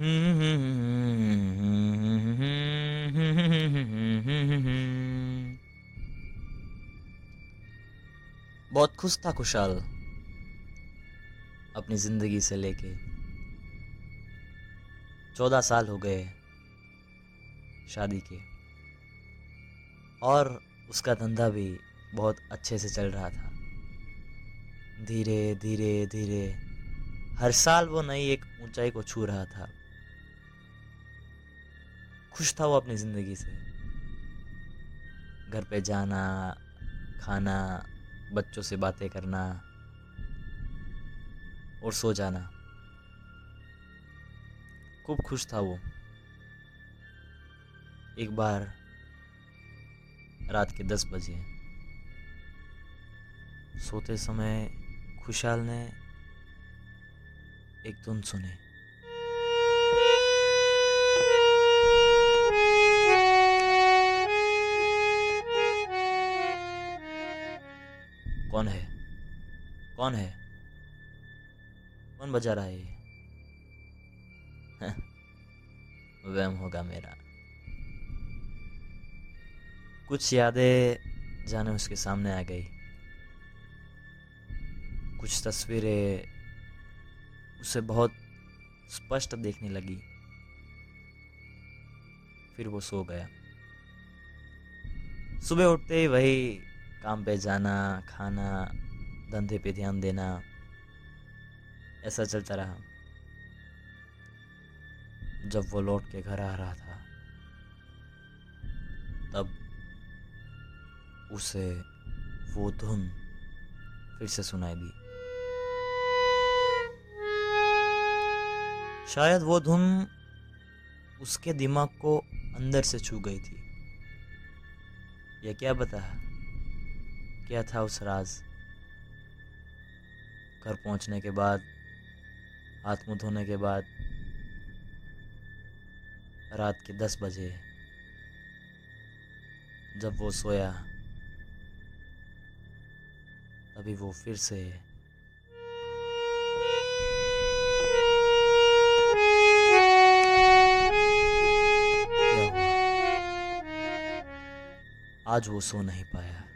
बहुत खुश था खुशहाल अपनी ज़िंदगी से लेके। चौदह साल हो गए शादी के। और उसका धंधा भी बहुत अच्छे से चल रहा था। धीरे धीरे धीरे। हर साल वो नई एक ऊंचाई को छू रहा था। खुश था वो अपनी ज़िंदगी से। घर पे जाना, खाना, बच्चों से बातें करना और सो जाना। खूब खुश था वो। एक बार रात के दस बजे सोते समय खुशहाल ने एक धुन सुनी। कौन है? कौन है? कौन बजा रहा है ये? वहम होगा मेरा। कुछ यादें जाने उसके सामने आ गई। कुछ तस्वीरें उसे बहुत स्पष्ट देखने लगी। फिर वो सो गया। सुबह उठते ही वही काम पे जाना, खाना, धंधे पे ध्यान देना, ऐसा चलता रहा। जब वो लौट के घर आ रहा था, तब उसे वो धुन फिर से सुनाई दी। शायद वो धुन उसके दिमाग को अंदर से छू गई थी। यह क्या बता क्या था उस राज। घर पहुँचने के बाद, हाथ मुँह धोने के बाद, रात के दस बजे, जब वो सोया, तभी वो फिर से आज वो सो नहीं पाया।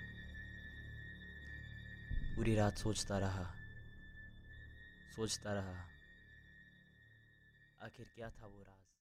पूरी रात सोचता रहा। सोचता रहा। आखिर क्या था वो रात